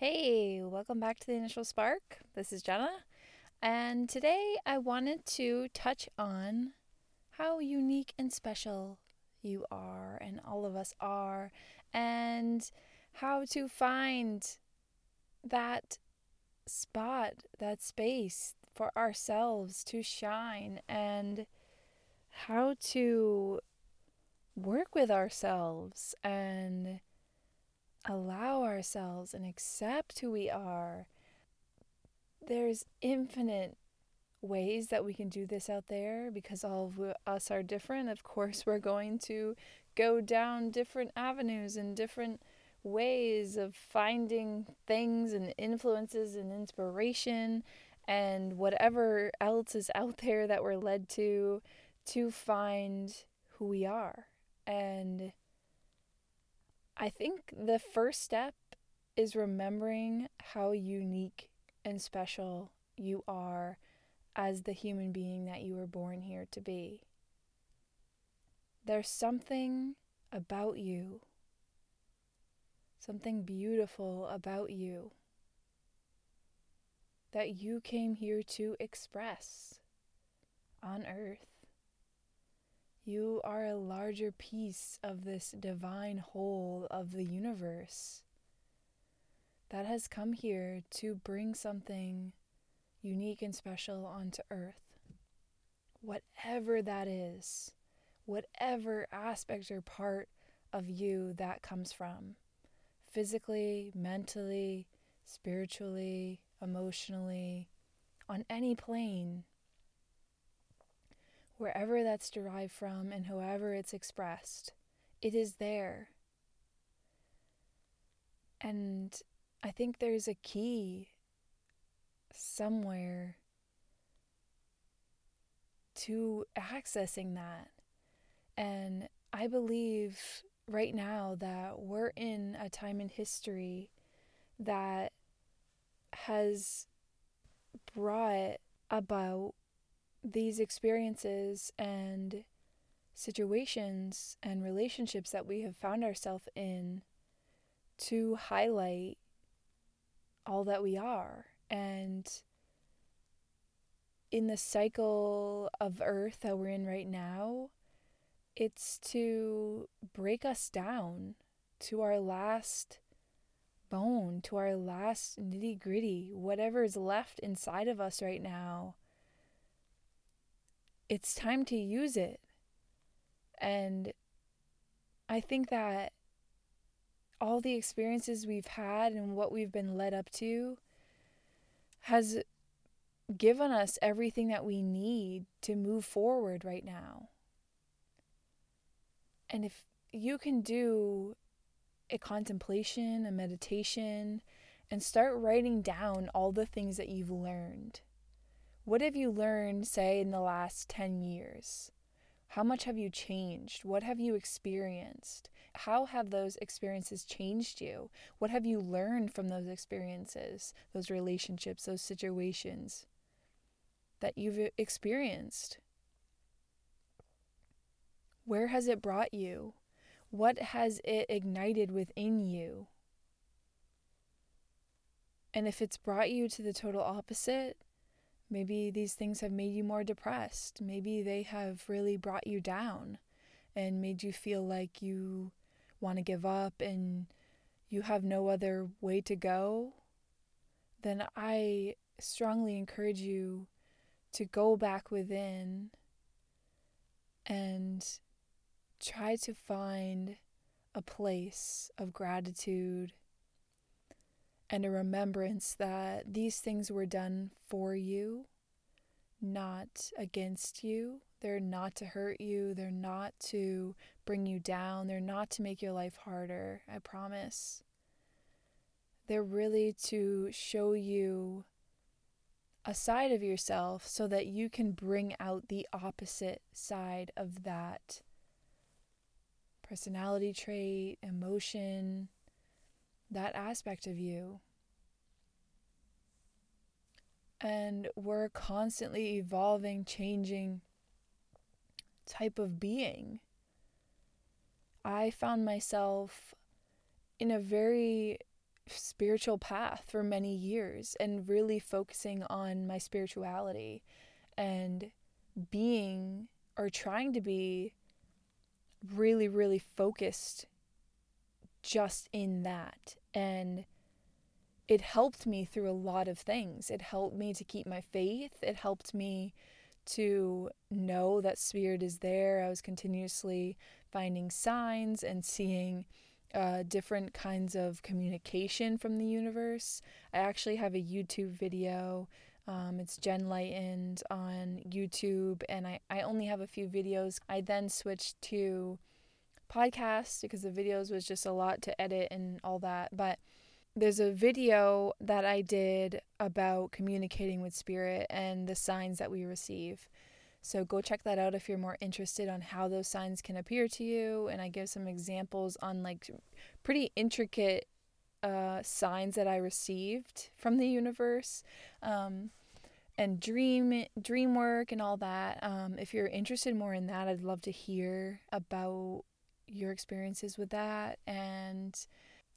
Hey, welcome back to the Initial Spark. This is Jenna, and today I wanted to touch on how unique and special you are, and all of us are, and how to find that spot, that space for ourselves to shine, and how to work with ourselves and allow ourselves and accept who we are. There's infinite ways that we can do this out there because all of us are different. Of course, we're going to go down different avenues and different ways of finding things and influences and inspiration and whatever else is out there that we're led to to find who we are. And I think the first step is remembering how unique and special you are as the human being that you were born here to be. There's something about you, something beautiful about you that you came here to express on earth. You are a larger piece of this divine whole of the universe that has come here to bring something unique and special onto earth. Whatever that is, whatever aspect or part of you that comes from physically, mentally, spiritually, emotionally, on any plane, wherever that's derived from and however it's expressed, it is there. And I think there's a key somewhere to accessing that. And I believe right now that we're in a time in history that has brought about these experiences and situations and relationships that we have found ourselves in to highlight all that we are. And in the cycle of earth that we're in right now, it's to break us down to our last bone, to our last nitty gritty, whatever is left inside of us right now it's time to use it. And I think that all the experiences we've had and what we've been led up to has given us everything that we need to move forward right now. And if you can do a contemplation, a meditation, and start writing down all the things that you've learned what have you learned, say, in the last 10 years? How much have you changed? What have you experienced? How have those experiences changed you? What have you learned from those experiences, those relationships, those situations that you've experienced? Where has it brought you? What has it ignited within you? And if it's brought you to the total opposite, Maybe these things have made you more depressed. Maybe they have really brought you down and made you feel like you want to give up and you have no other way to go. Then I strongly encourage you to go back within and try to find a place of gratitude and a remembrance that these things were done for you, not against you. They're not to hurt you, they're not to bring you down, they're not to make your life harder, I promise. They're really to show you a side of yourself so that you can bring out the opposite side of that personality trait, emotion, that aspect of you. And we're constantly evolving, changing type of being. I found myself in a very spiritual path for many years and really focusing on my spirituality and being or trying to be really, really focused just in that. And it helped me through a lot of things. It helped me to keep my faith. It helped me to know that spirit is there. I was continuously finding signs and seeing uh, different kinds of communication from the universe. I actually have a YouTube video. Um, it's Jen Lightened on YouTube, and I, I only have a few videos. I then switched to podcasts because the videos was just a lot to edit and all that. But there's a video that I did about communicating with spirit and the signs that we receive. So go check that out if you're more interested on how those signs can appear to you. And I give some examples on like pretty intricate uh, signs that I received from the universe. Um, and dream dream work and all that. Um, if you're interested more in that, I'd love to hear about your experiences with that and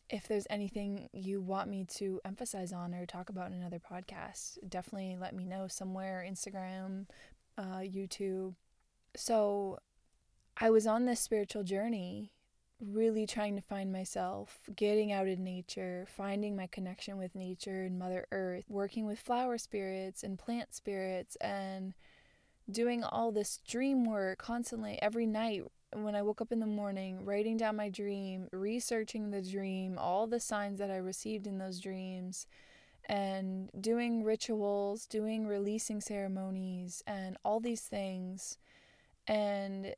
if there's anything you want me to emphasize on or talk about in another podcast, definitely let me know somewhere Instagram, uh, YouTube. So I was on this spiritual journey, really trying to find myself, getting out in nature, finding my connection with nature and Mother Earth, working with flower spirits and plant spirits, and doing all this dream work constantly every night when I woke up in the morning, writing down my dream, researching the dream, all the signs that I received in those dreams, and doing rituals, doing releasing ceremonies, and all these things. And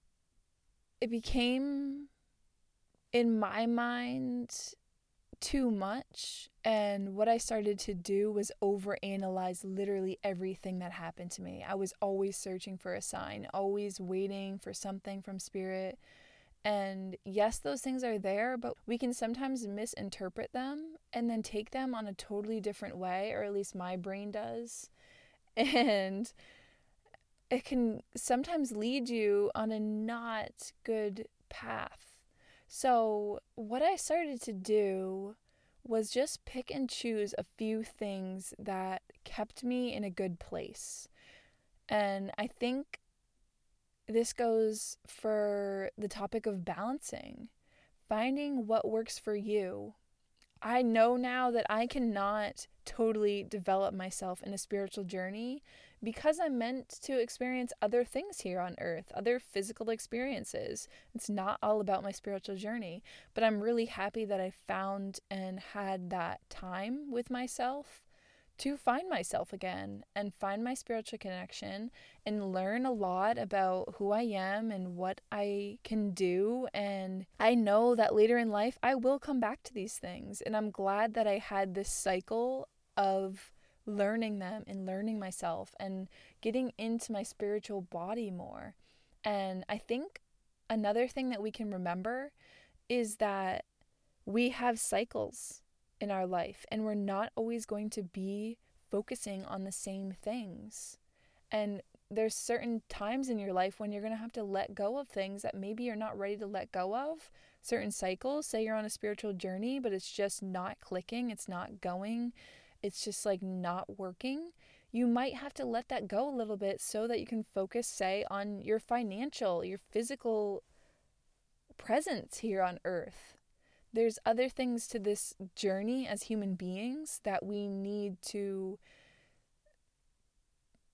it became, in my mind, too much. And what I started to do was overanalyze literally everything that happened to me. I was always searching for a sign, always waiting for something from spirit. And yes, those things are there, but we can sometimes misinterpret them and then take them on a totally different way, or at least my brain does. And it can sometimes lead you on a not good path. So, what I started to do was just pick and choose a few things that kept me in a good place. And I think this goes for the topic of balancing, finding what works for you. I know now that I cannot totally develop myself in a spiritual journey because I'm meant to experience other things here on earth, other physical experiences. It's not all about my spiritual journey, but I'm really happy that I found and had that time with myself to find myself again and find my spiritual connection and learn a lot about who I am and what I can do. And I know that later in life, I will come back to these things. And I'm glad that I had this cycle of learning them and learning myself and getting into my spiritual body more. And I think another thing that we can remember is that we have cycles in our life and we're not always going to be focusing on the same things. And there's certain times in your life when you're going to have to let go of things that maybe you're not ready to let go of. Certain cycles, say you're on a spiritual journey, but it's just not clicking, it's not going it's just like not working, you might have to let that go a little bit so that you can focus, say, on your financial, your physical presence here on earth. There's other things to this journey as human beings that we need to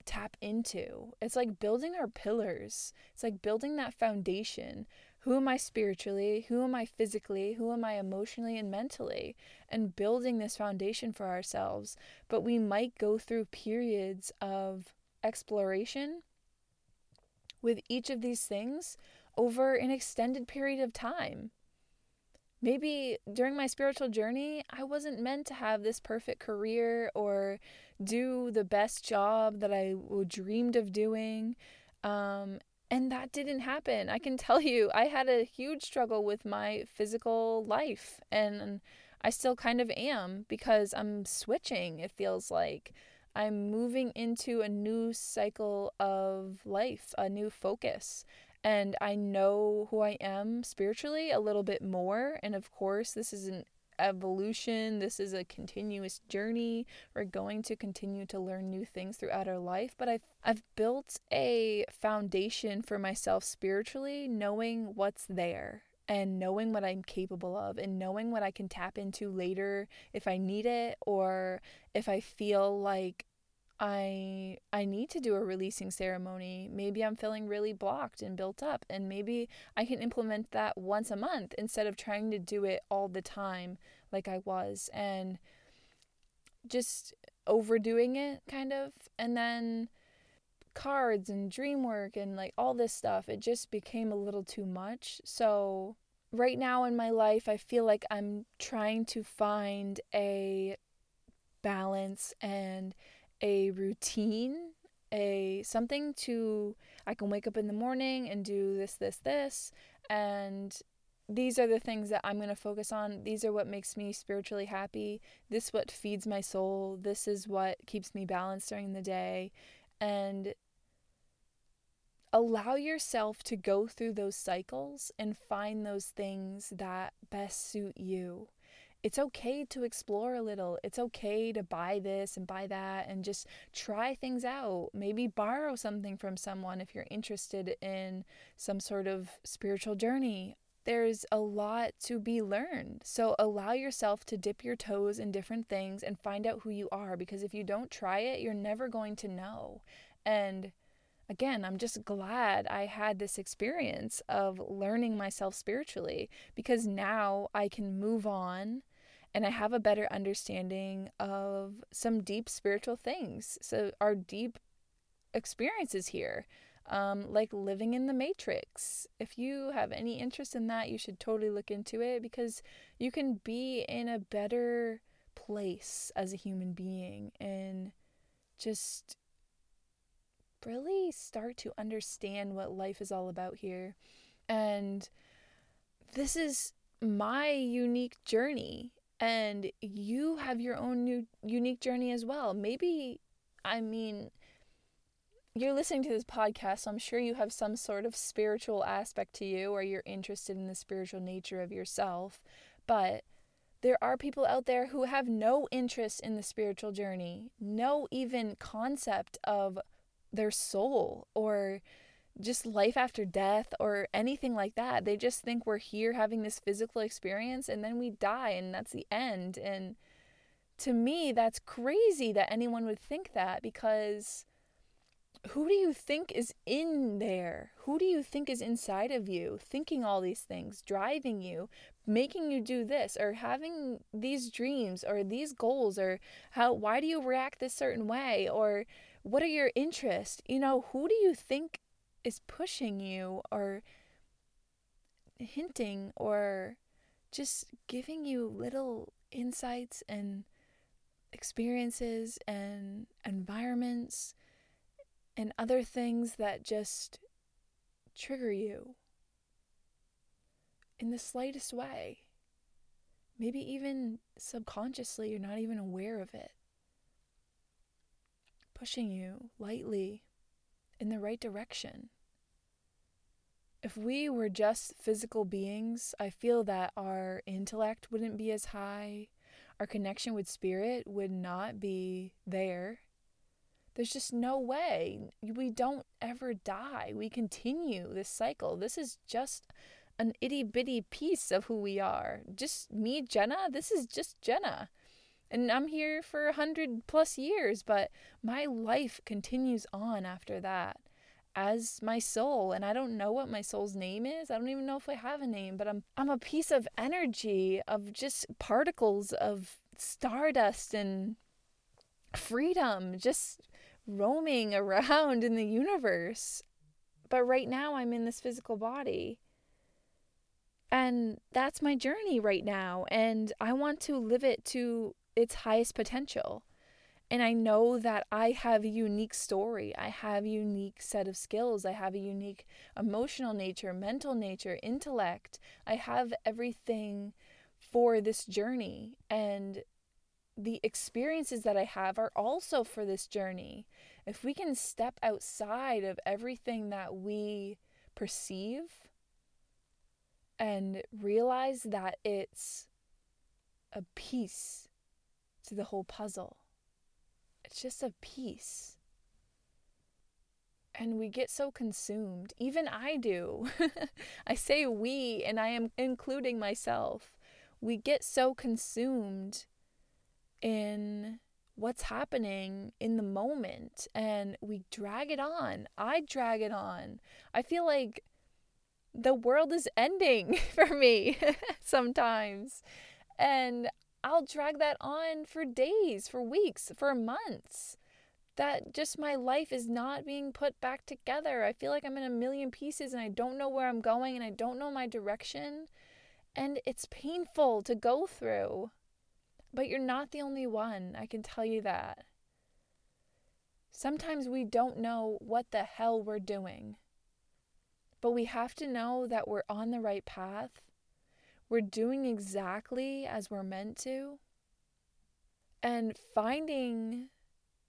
tap into. It's like building our pillars. It's like building that foundation who am I spiritually? Who am I physically? Who am I emotionally and mentally? And building this foundation for ourselves. But we might go through periods of exploration with each of these things over an extended period of time. Maybe during my spiritual journey, I wasn't meant to have this perfect career or do the best job that I dreamed of doing. Um, and that didn't happen. I can tell you, I had a huge struggle with my physical life, and I still kind of am because I'm switching, it feels like. I'm moving into a new cycle of life, a new focus. And I know who I am spiritually a little bit more. And of course, this isn't evolution. This is a continuous journey. We're going to continue to learn new things throughout our life, but I've I've built a foundation for myself spiritually, knowing what's there and knowing what I'm capable of and knowing what I can tap into later if I need it or if I feel like I I need to do a releasing ceremony. Maybe I'm feeling really blocked and built up and maybe I can implement that once a month instead of trying to do it all the time like I was and just overdoing it kind of and then cards and dream work and like all this stuff it just became a little too much. So right now in my life I feel like I'm trying to find a balance and a routine, a something to I can wake up in the morning and do this this this and these are the things that I'm going to focus on. These are what makes me spiritually happy. This what feeds my soul. This is what keeps me balanced during the day and allow yourself to go through those cycles and find those things that best suit you it's okay to explore a little. It's okay to buy this and buy that and just try things out. Maybe borrow something from someone if you're interested in some sort of spiritual journey. There's a lot to be learned. So allow yourself to dip your toes in different things and find out who you are because if you don't try it, you're never going to know. And again, I'm just glad I had this experience of learning myself spiritually because now I can move on and I have a better understanding of some deep spiritual things. So, our deep experiences here, um, like living in the Matrix. If you have any interest in that, you should totally look into it because you can be in a better place as a human being and just really start to understand what life is all about here. And this is my unique journey and you have your own new unique journey as well. Maybe I mean you're listening to this podcast, so I'm sure you have some sort of spiritual aspect to you or you're interested in the spiritual nature of yourself, but there are people out there who have no interest in the spiritual journey, no even concept of their soul or just life after death or anything like that. They just think we're here having this physical experience and then we die and that's the end. And to me, that's crazy that anyone would think that because who do you think is in there? Who do you think is inside of you thinking all these things, driving you, making you do this or having these dreams or these goals or how why do you react this certain way or what are your interests? You know, who do you think is pushing you or hinting or just giving you little insights and experiences and environments and other things that just trigger you in the slightest way. Maybe even subconsciously, you're not even aware of it. Pushing you lightly in the right direction. If we were just physical beings, I feel that our intellect wouldn't be as high, our connection with spirit would not be there. There's just no way. We don't ever die. We continue this cycle. This is just an itty bitty piece of who we are. Just me, Jenna. This is just Jenna and I'm here for a hundred plus years, but my life continues on after that as my soul and I don't know what my soul's name is. I don't even know if I have a name, but I'm I'm a piece of energy of just particles of stardust and freedom just roaming around in the universe. But right now I'm in this physical body. And that's my journey right now and I want to live it to its highest potential. And I know that I have a unique story. I have a unique set of skills. I have a unique emotional nature, mental nature, intellect. I have everything for this journey. And the experiences that I have are also for this journey. If we can step outside of everything that we perceive and realize that it's a piece to the whole puzzle. It's just a piece. And we get so consumed. Even I do. I say we, and I am including myself. We get so consumed in what's happening in the moment and we drag it on. I drag it on. I feel like the world is ending for me sometimes. And I'll drag that on for days, for weeks, for months. That just my life is not being put back together. I feel like I'm in a million pieces and I don't know where I'm going and I don't know my direction. And it's painful to go through. But you're not the only one, I can tell you that. Sometimes we don't know what the hell we're doing. But we have to know that we're on the right path. We're doing exactly as we're meant to. And finding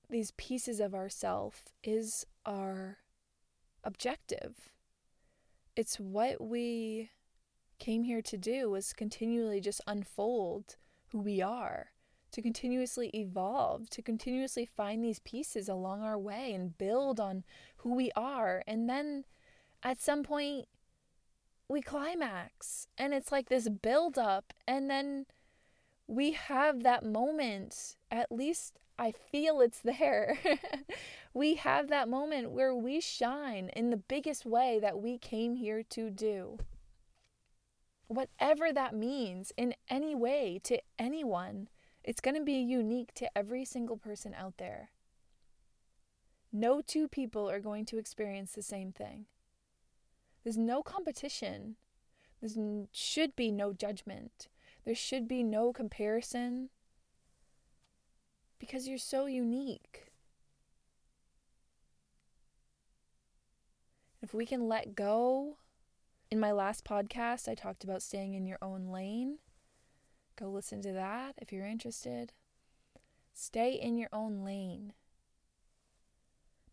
these pieces of ourself is our objective. It's what we came here to do was continually just unfold who we are, to continuously evolve, to continuously find these pieces along our way and build on who we are. And then at some point, we climax. And it's like this build up. And then we have that moment, at least I feel it's there. we have that moment where we shine in the biggest way that we came here to do whatever that means in any way to anyone, it's going to be unique to every single person out there. No two people are going to experience the same thing. There's no competition. There should be no judgment. There should be no comparison because you're so unique. If we can let go in my last podcast, I talked about staying in your own lane. Go listen to that if you're interested. Stay in your own lane.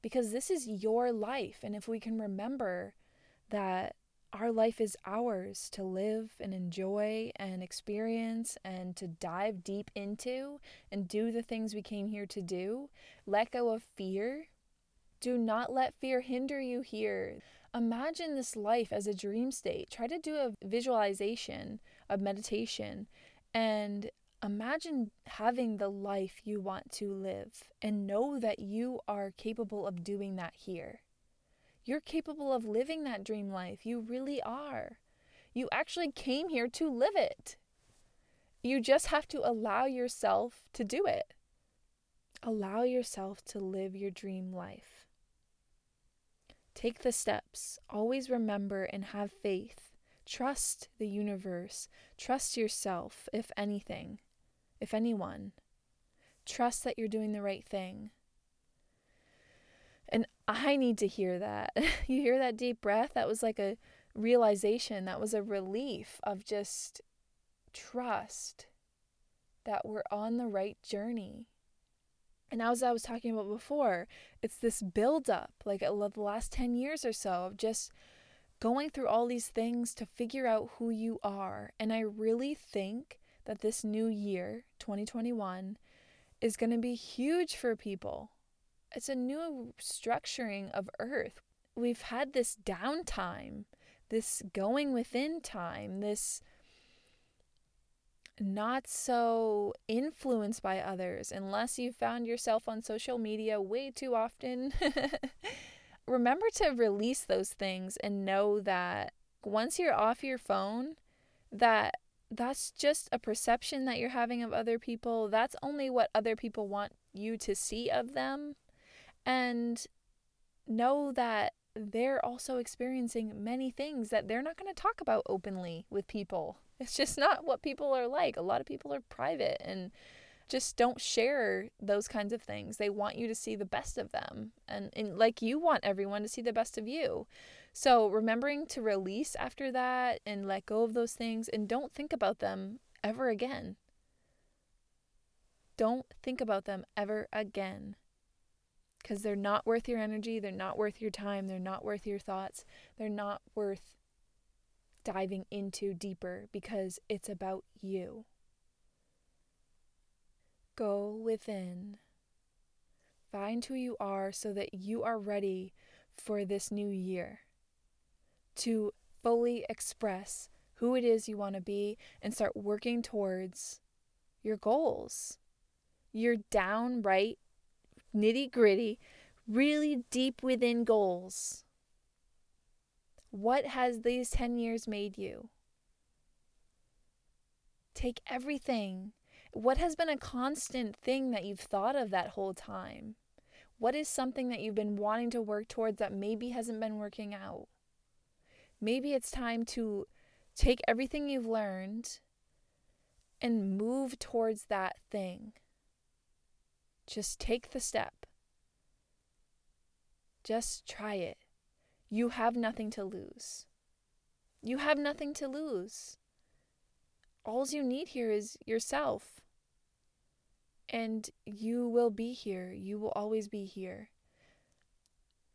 Because this is your life. And if we can remember that our life is ours to live and enjoy and experience and to dive deep into and do the things we came here to do, let go of fear. Do not let fear hinder you here. Imagine this life as a dream state. Try to do a visualization of meditation and imagine having the life you want to live and know that you are capable of doing that here. You're capable of living that dream life. You really are. You actually came here to live it. You just have to allow yourself to do it. Allow yourself to live your dream life. Take the steps. Always remember and have faith. Trust the universe. Trust yourself, if anything, if anyone. Trust that you're doing the right thing. And I need to hear that. you hear that deep breath? That was like a realization, that was a relief of just trust that we're on the right journey. And as I was talking about before, it's this buildup, like uh, the last 10 years or so, of just going through all these things to figure out who you are. And I really think that this new year, 2021, is going to be huge for people. It's a new structuring of Earth. We've had this downtime, this going within time, this not so influenced by others unless you found yourself on social media way too often. Remember to release those things and know that once you're off your phone, that that's just a perception that you're having of other people. That's only what other people want you to see of them. And know that they're also experiencing many things that they're not going to talk about openly with people. It's just not what people are like. A lot of people are private and just don't share those kinds of things. They want you to see the best of them. And, and like you want everyone to see the best of you. So remembering to release after that and let go of those things and don't think about them ever again. Don't think about them ever again. Because they're not worth your energy, they're not worth your time, they're not worth your thoughts, they're not worth diving into deeper because it's about you. Go within. Find who you are so that you are ready for this new year to fully express who it is you want to be and start working towards your goals. Your downright, nitty gritty, really deep within goals. What has these 10 years made you? Take everything. What has been a constant thing that you've thought of that whole time? What is something that you've been wanting to work towards that maybe hasn't been working out? Maybe it's time to take everything you've learned and move towards that thing. Just take the step. Just try it. You have nothing to lose. You have nothing to lose. All you need here is yourself. And you will be here. You will always be here.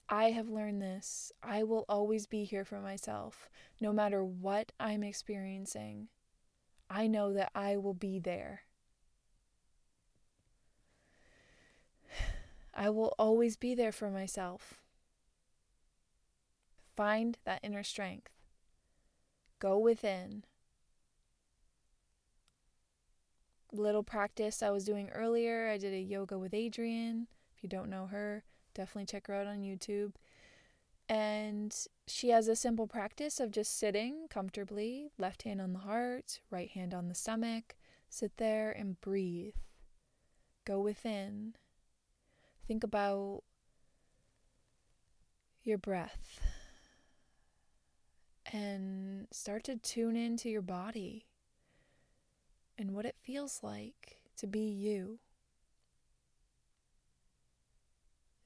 I have learned this. I will always be here for myself, no matter what I'm experiencing. I know that I will be there. I will always be there for myself. Find that inner strength. Go within. Little practice I was doing earlier, I did a yoga with Adriene. If you don't know her, definitely check her out on YouTube. And she has a simple practice of just sitting comfortably, left hand on the heart, right hand on the stomach. Sit there and breathe. Go within. Think about your breath and start to tune into your body and what it feels like to be you.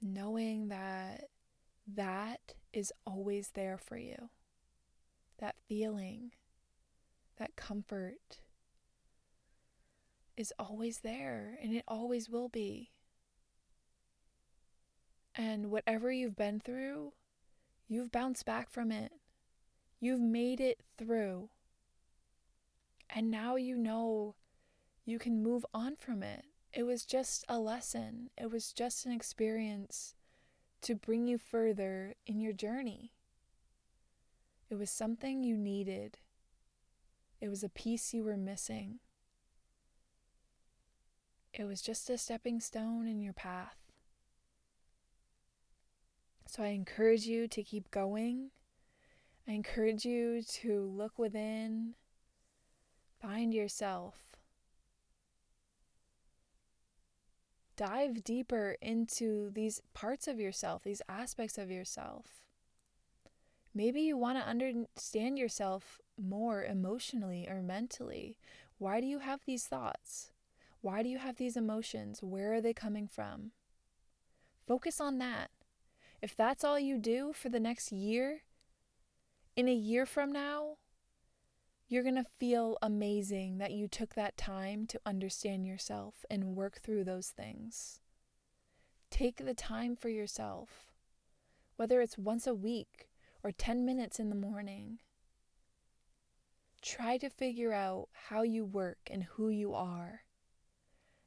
Knowing that that is always there for you. That feeling, that comfort is always there and it always will be. And whatever you've been through, you've bounced back from it. You've made it through. And now you know you can move on from it. It was just a lesson, it was just an experience to bring you further in your journey. It was something you needed, it was a piece you were missing. It was just a stepping stone in your path. So I encourage you to keep going I encourage you to look within, find yourself, dive deeper into these parts of yourself, these aspects of yourself. Maybe you want to understand yourself more emotionally or mentally. Why do you have these thoughts? Why do you have these emotions? Where are they coming from? Focus on that. If that's all you do for the next year, in a year from now, you're going to feel amazing that you took that time to understand yourself and work through those things. Take the time for yourself, whether it's once a week or 10 minutes in the morning. Try to figure out how you work and who you are,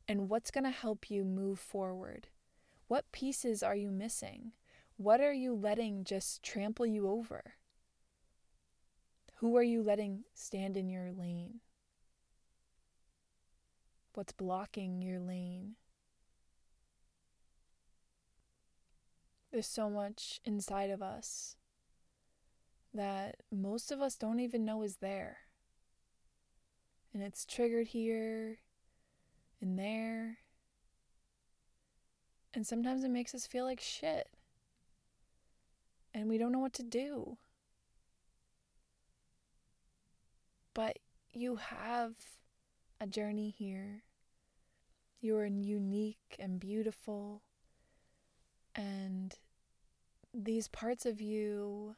and what's going to help you move forward. What pieces are you missing? What are you letting just trample you over? Who are you letting stand in your lane? What's blocking your lane? There's so much inside of us that most of us don't even know is there. And it's triggered here and there. And sometimes it makes us feel like shit. And we don't know what to do. But you have a journey here. You are unique and beautiful. And these parts of you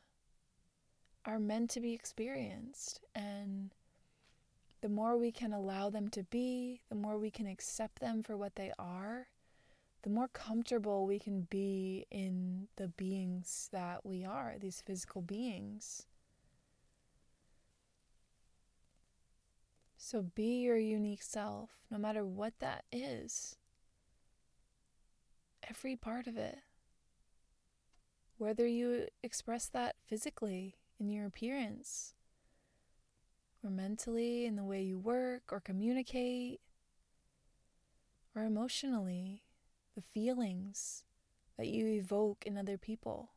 are meant to be experienced. And the more we can allow them to be, the more we can accept them for what they are, the more comfortable we can be in the beings that we are, these physical beings. So be your unique self, no matter what that is. Every part of it. Whether you express that physically in your appearance, or mentally in the way you work or communicate, or emotionally, the feelings that you evoke in other people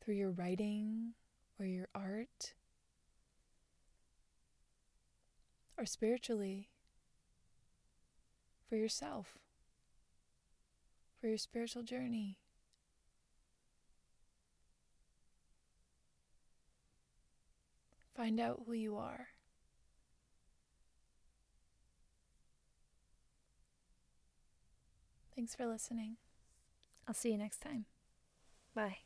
through your writing or your art, or spiritually for yourself, for your spiritual journey. Find out who you are. Thanks for listening. I'll see you next time. Bye.